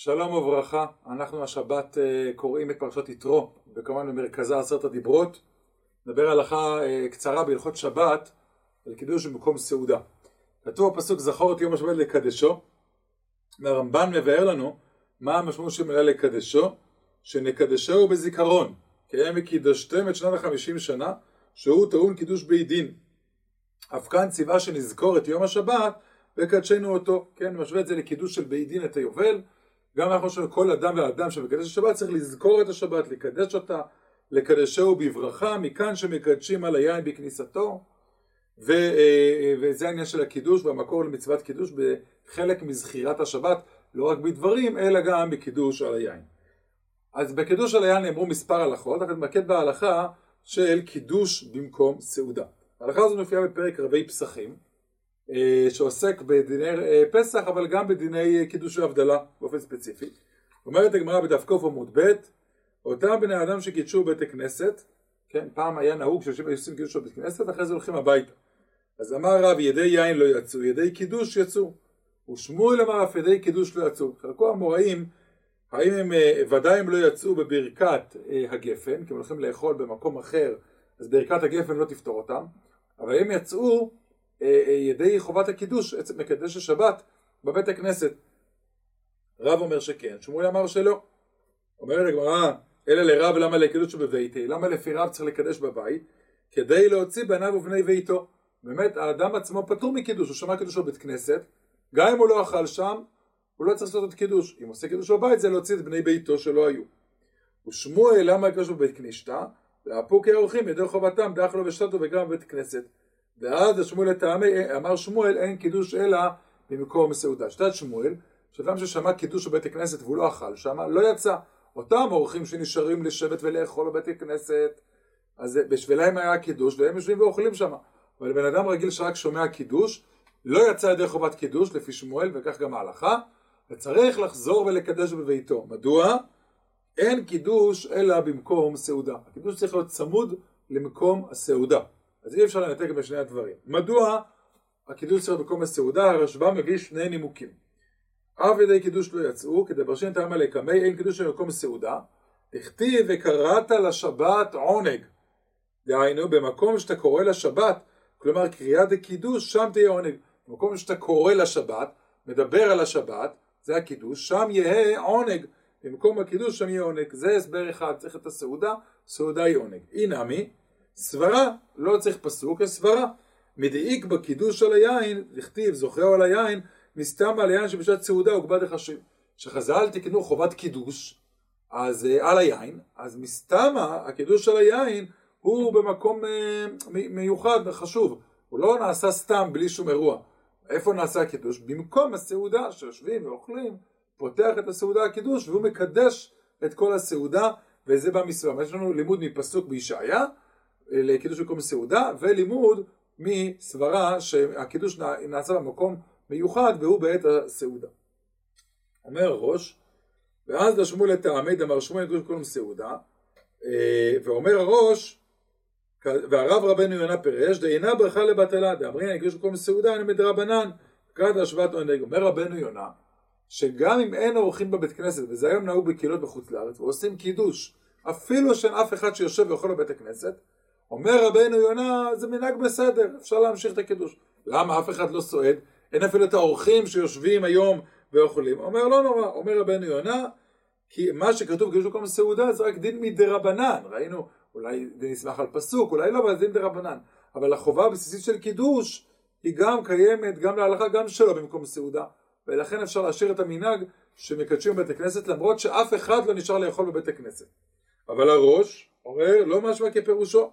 שלום וברכה, אנחנו השבת אה, קוראים את פרשת יתרו, וכמובן במרכזה עשרת הדיברות. נדבר הלכה אה, קצרה בהלכות שבת על קידוש במקום סעודה. כתוב בפסוק זכור את יום השבת לקדשו, והרמב"ן מבאר לנו מה המשמעות של מילה לקדשו, שנקדשהו בזיכרון, כי היה מקידשתם את שנת החמישים שנה, שהוא טעון קידוש בי דין. אף כאן ציווה שנזכור את יום השבת וקדשנו אותו, כן, משווה את זה לקידוש של בי דין את היובל, גם אנחנו חושבים כל אדם ואדם שמקדש השבת צריך לזכור את השבת, לקדש אותה, לקדשהו בברכה, מכאן שמקדשים על היין בכניסתו, ו, אה, וזה העניין של הקידוש והמקור למצוות קידוש בחלק מזכירת השבת, לא רק בדברים, אלא גם בקידוש על היין. אז בקידוש על היין נאמרו מספר הלכות, רק נתמקד בהלכה של קידוש במקום סעודה. ההלכה הזו מופיעה בפרק רבי פסחים, אה, שעוסק בדיני אה, פסח, אבל גם בדיני קידוש והבדלה באופן ספציפי. אומרת הגמרא בדף קוף עמוד ב', אותם בני אדם שקידשו בית הכנסת, כן, פעם היה נהוג שאנשים היו עושים קידוש בבית כנסת, אחרי זה הולכים הביתה. אז אמר רב, ידי יין לא יצאו, ידי קידוש יצאו. ושמואל אמר אף ידי קידוש לא יצאו. חלקו המוראים, האם הם, אה, ודאי הם לא יצאו בברכת הגפן, כי הם הולכים לאכול במקום אחר, אז ברכת הגפן לא תפתור אותם, אבל הם יצאו אה, אה, ידי חובת הקידוש, עצם מקדש השבת, בבית הכנסת. רב אומר שכן, שמואל אמר שלא. אומרת הגמרא, אלא לרב למה לקידוש בביתי, למה לפי רב צריך לקדש בבית? כדי להוציא בניו ובני ביתו. באמת, האדם עצמו פטור מקידוש, הוא שמע קידוש בבית כנסת, גם אם הוא לא אכל שם, הוא לא צריך לעשות את קידוש. אם עושה קידוש בבית זה להוציא את בני ביתו שלא היו. ושמואל למה יקדוש בבית כנישתא? והפוקי האורחים ידי חובתם דאכלו ושתתו וגם בבית כנסת. ואז שמואל לטעמי, אמר שמואל אין קידוש אלא במקום סעודה. שיטת שמואל, שאדם ששמע קידוש בבית הכנסת והוא לא אכל שם, לא יצא. אותם אורחים שנשארים לשבת ולאכול בבית הכנסת, אז בשבילם היה קידוש והם יושבים ואוכלים שם. אבל בן אדם רגיל שרק שומע קידוש, לא יצא ידי חובת קידוש לפי שמואל וכך גם ההלכה, וצריך לחזור ולקדש בביתו. מדוע? אין קידוש אלא במקום סעודה. הקידוש צריך להיות צמוד למקום הסעודה. אז אי אפשר לנתק בין שני הדברים. מדוע הקידוש צריך במקום הסעודה? הרשב"א מביא שני נימוקים. אף ידי קידוש לא יצאו, כדברשין תרמה לקמי, אין קידוש במקום סעודה. הכתיב וקראת לשבת עונג. דהיינו, במקום שאתה קורא לשבת, כלומר קריאה דקידוש, שם תהיה עונג. במקום שאתה קורא לשבת, מדבר על השבת, זה הקידוש, שם יהיה עונג. במקום הקידוש שם יהיה עונג. זה הסבר אחד, צריך את הסעודה, סעודה היא עונג. אי נמי, סברה, לא צריך פסוק, יש סברה. מדאיק בקידוש על היין, לכתיב זוכר על היין, מסתם על היין שבשעת סעודה הוגבד החשיב. כשחז"ל תקנו חובת קידוש, אז uh, על היין, אז מסתמה הקידוש על היין הוא במקום uh, מיוחד וחשוב. הוא לא נעשה סתם בלי שום אירוע. איפה נעשה הקידוש? במקום הסעודה שיושבים ואוכלים, פותח את הסעודה הקידוש והוא מקדש את כל הסעודה וזה במסוים. יש לנו לימוד מפסוק בישעיה לקידוש במקום סעודה, ולימוד מסברה שהקידוש נעשה במקום מיוחד והוא בעת הסעודה. אומר הראש, ואז לשמו לטעמי דמר שמואל קידוש במקום סעודה, אה, ואומר הראש, והרב רבנו יונה פירש, דאינה ברכה לבטלה, דאמרין קידוש במקום סעודה, אני מדרבנן, קראת השוואת עונג. אומר רבנו יונה, שגם אם אין אורחים בבית כנסת, וזה היום נהוג בקהילות בחוץ לארץ, ועושים קידוש, אפילו שאין אף אחד שיושב ואוכל בבית הכנסת, אומר רבנו יונה, זה מנהג בסדר, אפשר להמשיך את הקידוש. למה אף אחד לא סועד? אין אפילו את האורחים שיושבים היום ואוכלים. אומר לא נורא, אומר רבנו יונה, כי מה שכתוב קידוש במקום סעודה זה רק דין מדרבנן. ראינו, אולי נסמך על פסוק, אולי לא, אבל זה דין דרבנן. אבל החובה הבסיסית של קידוש היא גם קיימת, גם להלכה, גם שלא במקום סעודה. ולכן אפשר להשאיר את המנהג שמקדשים בבית הכנסת למרות שאף אחד לא נשאר לאכול בבית הכנסת. אבל הראש אומר לא משמע כפירושו.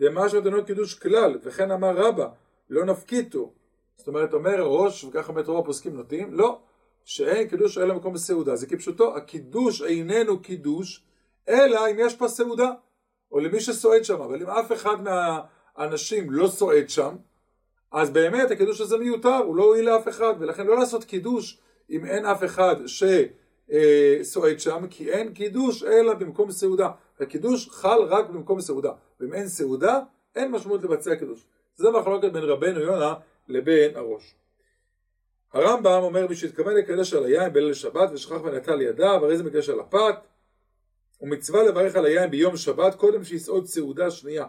דמשמע דנו קידוש כלל, וכן אמר רבא, לא נפקיתו. זאת אומרת, אומר ראש, וככה באמת רוב הפוסקים נוטים, לא, שאין קידוש אלא מקום בסעודה. זה כפשוטו, הקידוש איננו קידוש, אלא אם יש פה סעודה, או למי שסועד שם, אבל אם אף אחד מהאנשים לא סועד שם, אז באמת הקידוש הזה מיותר, הוא לא הועיל לאף אחד, ולכן לא לעשות קידוש אם אין אף אחד שסועד שם, כי אין קידוש אלא במקום סעודה. הקידוש חל רק במקום סעודה. ואם אין סעודה, אין משמעות לבצע קידוש. זה מחלוקת בין רבנו יונה לבין הראש. הרמב"ם אומר מי שהתכוון לקדש על היין בליל שבת ושכח ונטל ידיו, הרי זה מקדש על הפת. ומצווה לברך על היין ביום שבת קודם שיסעוד סעודה שנייה.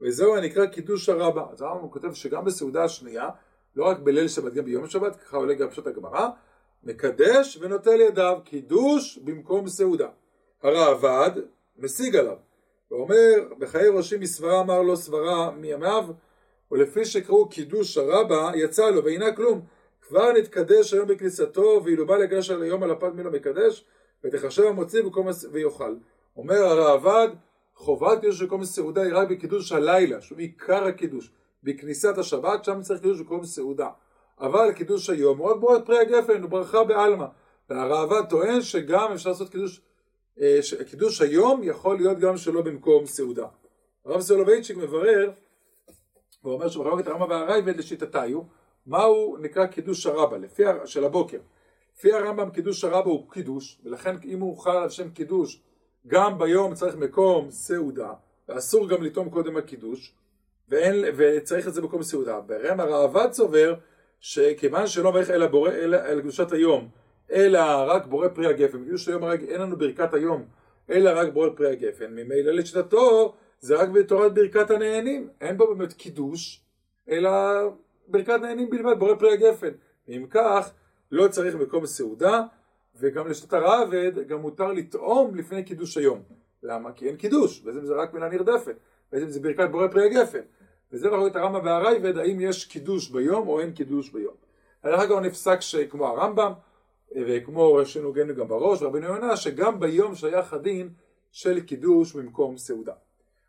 וזהו הנקרא קידוש הרבה. אז הרמב"ם כותב שגם בסעודה השנייה, לא רק בליל שבת, גם ביום שבת, ככה עולה גם פשוט הגמרא, מקדש ונוטל ידיו, קידוש במקום סעודה. הראב"ד משיג עליו, ואומר, בחיי ראשי מסברה אמר לו סברה מימיו, ולפי שקראו קידוש הרבה, יצא לו, והנה כלום. כבר נתקדש היום בכניסתו, ואילו בא לגש על היום על הפת מי לא מקדש, ותחשב המוציא ויאכל. אומר הראב"ד, חובת קידוש במקום סעודה היא רק בקידוש הלילה, שהוא עיקר הקידוש. בכניסת השבת, שם צריך קידוש במקום סעודה. אבל קידוש היום הוא רק בורא פרי הגפן, הוא ברכה בעלמא. והראב"ד טוען שגם אפשר לעשות קידוש, קידוש היום יכול להיות גם שלא במקום סעודה. הרב סולובייצ'יק מברר, הוא אומר שבחלוקת הרמב"ם והרייבד לשיטתיו, מהו נקרא קידוש הרבה, לפי, של הבוקר. לפי הרמב"ם קידוש הרבה הוא קידוש, ולכן אם הוא חל על שם קידוש, גם ביום צריך מקום סעודה, ואסור גם לטעום קודם הקידוש, ואין, וצריך את זה במקום סעודה. ברם הראב"ד סובר שכיוון שלא מברך אלא בורא, אלא על קדושת היום, אלא רק בורא פרי הגפן, קידוש היום רק אין לנו ברכת היום, אלא רק בורא פרי הגפן, ממילא לשיטתו זה רק בתורת ברכת הנהנים, אין בו באמת קידוש, אלא ברכת נהנים בלבד, בורא פרי הגפן. ואם כך, לא צריך מקום סעודה, וגם לשתות הרעבד גם מותר לטעום לפני קידוש היום. למה? כי אין קידוש, בעצם זה רק מילה נרדפת, בעצם זה ברכת בורא פרי הגפן. וזה אנחנו את הרמב"ם והרייבד, האם יש קידוש ביום או אין קידוש ביום. דרך אגב נפסק שכמו הרמב"ם, וכמו גנו גם בראש, רבינו יונה, שגם ביום שייך הדין של קידוש במקום סעודה.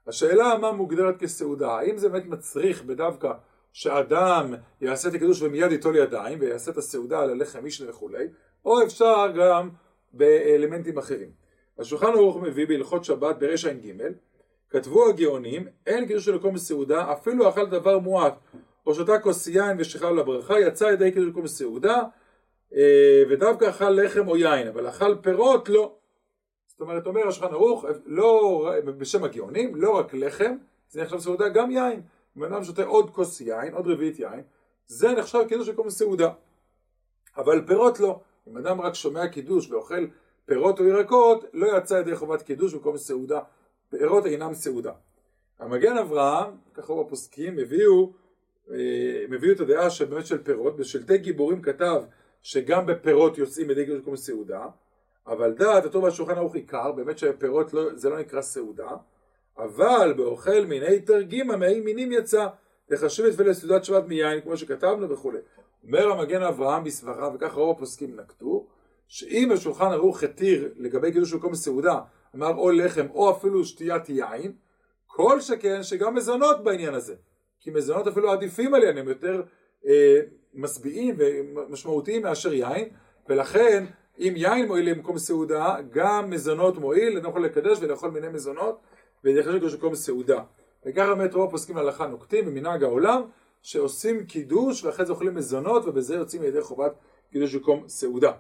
השאלה מה מוגדרת כסעודה, האם זה באמת מצריך בדווקא שאדם יעשה את הקידוש ומיד ייטול ידיים ויעשה את הסעודה על הלחם משנה וכולי, או אפשר גם באלמנטים אחרים. השולחן ערוך מביא בהלכות שבת ברש ע"ג, כתבו הגאונים, אין קידוש של מקום סעודה, אפילו אכל דבר מועט, או שתה כוס יין ושחרר לברכה, יצא ידי קידוש מקום סעודה, ודווקא אכל לחם או יין, אבל אכל פירות לא. זאת אומרת, אומר השולחן ערוך, לא, בשם הגאונים, לא רק לחם, זה נחשב סעודה, גם יין. אם אדם שותה עוד כוס יין, עוד רביעית יין, זה נחשב קידוש של מקום סעודה. אבל פירות לא. אם אדם רק שומע קידוש ואוכל פירות או ירקות, לא יצא ידי חובת קידוש במקום סעודה. פירות אינם סעודה. המגן אברהם, ככה רוב הפוסקים, הביאו, אה, הביאו את הדעה שבאמת של פירות, בשלטי גיבורים כתב שגם בפירות יוצאים ידי קידוש במקום סעודה, אבל דעת הטוב והשולחן ערוך עיקר, באמת שפירות לא, זה לא נקרא סעודה, אבל באוכל מיני תרגימה מאי מינים יצא, לחשב את ולסעודת שבת מיין, כמו שכתבנו וכולי. אומר המגן אברהם בסברה, וכך רוב הפוסקים נקטו, שאם השולחן ערוך התיר לגבי קידוש מקום סעודה, אמר או לחם או אפילו שתיית יין, כל שכן שגם מזונות בעניין הזה. כי מזונות אפילו עדיפים עליהן, הם יותר אה, משביעים ומשמעותיים מאשר יין, ולכן אם יין מועיל למקום סעודה, גם מזונות מועיל, אדם יכול לקדש ולאכול מיני מזונות, ולייחד לקדוש מקום סעודה. וככה באמת רוב הפוסקים להלכה נוקטים במנהג העולם, שעושים קידוש ואחרי זה אוכלים מזונות ובזה יוצאים לידי חובת קידוש מקום סעודה.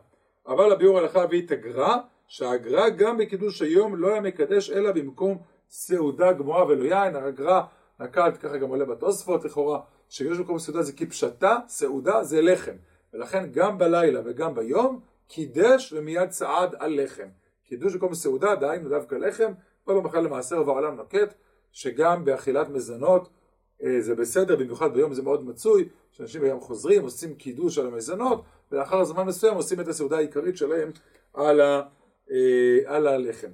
אבל הביאור הלכה הביא את הגר"א, שהגר"א גם בקידוש היום לא היה מקדש אלא במקום סעודה גמורה ולא יין, הגר"א נקט, ככה גם עולה בתוספות לכאורה, שקידוש מקום סעודה זה כפשטה, סעודה זה לחם. ולכן גם בלילה וגם ביום, קידש ומיד צעד על לחם. קידוש מקום סעודה, דהיינו דווקא לחם, פה במחל למעשר ובעולם נוקט, שגם באכילת מזונות אה, זה בסדר, במיוחד ביום זה מאוד מצוי, שאנשים היום חוזרים, עושים קידוש על המזונות, ולאחר זמן מסוים עושים את הסעודה העיקרית שלהם על, ה, אה, על הלחם.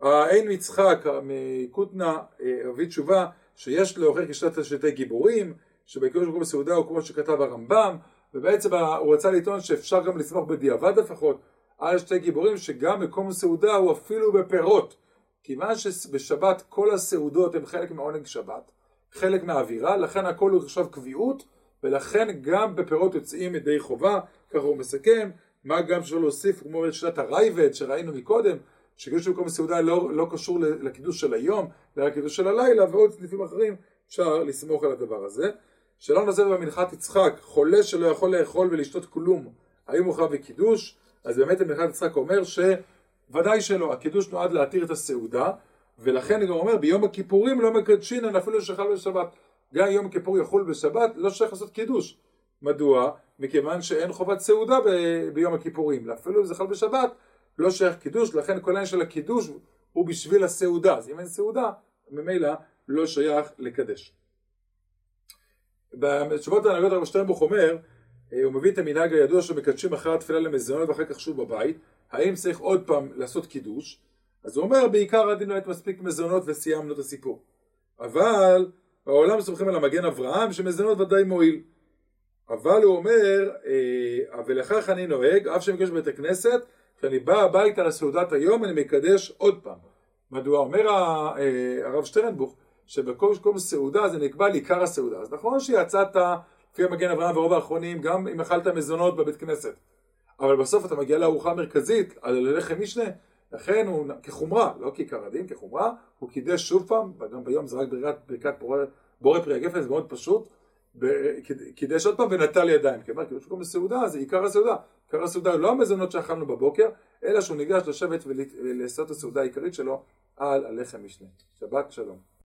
העין מצחק מקוטנה הביא אה, תשובה שיש לאוכל כשתת שלטי גיבורים, שבקידוש מקום הסעודה הוא כמו שכתב הרמב"ם, ובעצם הוא רצה לטעון שאפשר גם לסמוך בדיעבד לפחות על שתי גיבורים שגם מקום הסעודה הוא אפילו בפירות. כיוון שבשבת כל הסעודות הן חלק מעונג שבת, חלק מהאווירה, לכן הכל הוא עכשיו קביעות, ולכן גם בפירות יוצאים ידי חובה, ככה הוא מסכם, מה גם אפשר להוסיף, כמו בשיטת הרייבד שראינו מקודם, שקידוש במקום הסעודה לא, לא קשור לקידוש של היום, אלא לקידוש של הלילה, ועוד סניפים אחרים, אפשר לסמוך על הדבר הזה. שלא נעשה במנחת יצחק, חולה שלא יכול לאכול ולשתות כלום, האם הוא חייב בקידוש? אז באמת המנחת יצחק אומר ש... ודאי שלא, הקידוש נועד להתיר את הסעודה, ולכן גם אומר, ביום הכיפורים לא מקדשינן אפילו שחל בשבת. גם יום הכיפור יחול בשבת, לא שייך לעשות קידוש. מדוע? מכיוון שאין חובת סעודה ב- ביום הכיפורים, אפילו אם זה חל בשבת, לא שייך קידוש, לכן כל העניין של הקידוש הוא בשביל הסעודה, אז אם אין סעודה, ממילא לא שייך לקדש. בתשובות ההנהגות הרב שטרנבוך אומר, אה, הוא מביא את המנהג הידוע שמקדשים אחרי התפילה למזונות ואחר כך שוב בבית, האם צריך עוד פעם לעשות קידוש? אז הוא אומר, בעיקר עד אם לא היית מספיק מזונות וסיימנו את הסיפור. אבל בעולם סומכים על המגן אברהם שמזונות ודאי מועיל. אבל הוא אומר, אה, ולכך אני נוהג, אף שמקדש בבית הכנסת, כשאני בא הביתה לסעודת היום אני מקדש עוד פעם. מדוע? אומר אה, הרב שטרנבוך, שבכל סעודה זה נקבע לעיקר הסעודה. אז נכון שיצאת לפי המגן אברהם ורוב האחרונים, גם אם אכלת מזונות בבית כנסת. אבל בסוף אתה מגיע לארוחה המרכזית, על לחם משנה, לכן הוא כחומרה, לא כעיקר הדין, כחומרה, הוא קידש שוב פעם, וגם ביום זה רק ברכת, ברכת בורא פרי הגפן, זה מאוד פשוט, קידש עוד פעם ונטל ידיים, כי קידוש מקום בסעודה זה עיקר הסעודה, עיקר הסעודה לא המזונות שאכלנו בבוקר, אלא שהוא ניגש לשבת ולעשות את הסעודה העיקרית שלו על הלחם משנה. שבת שלום.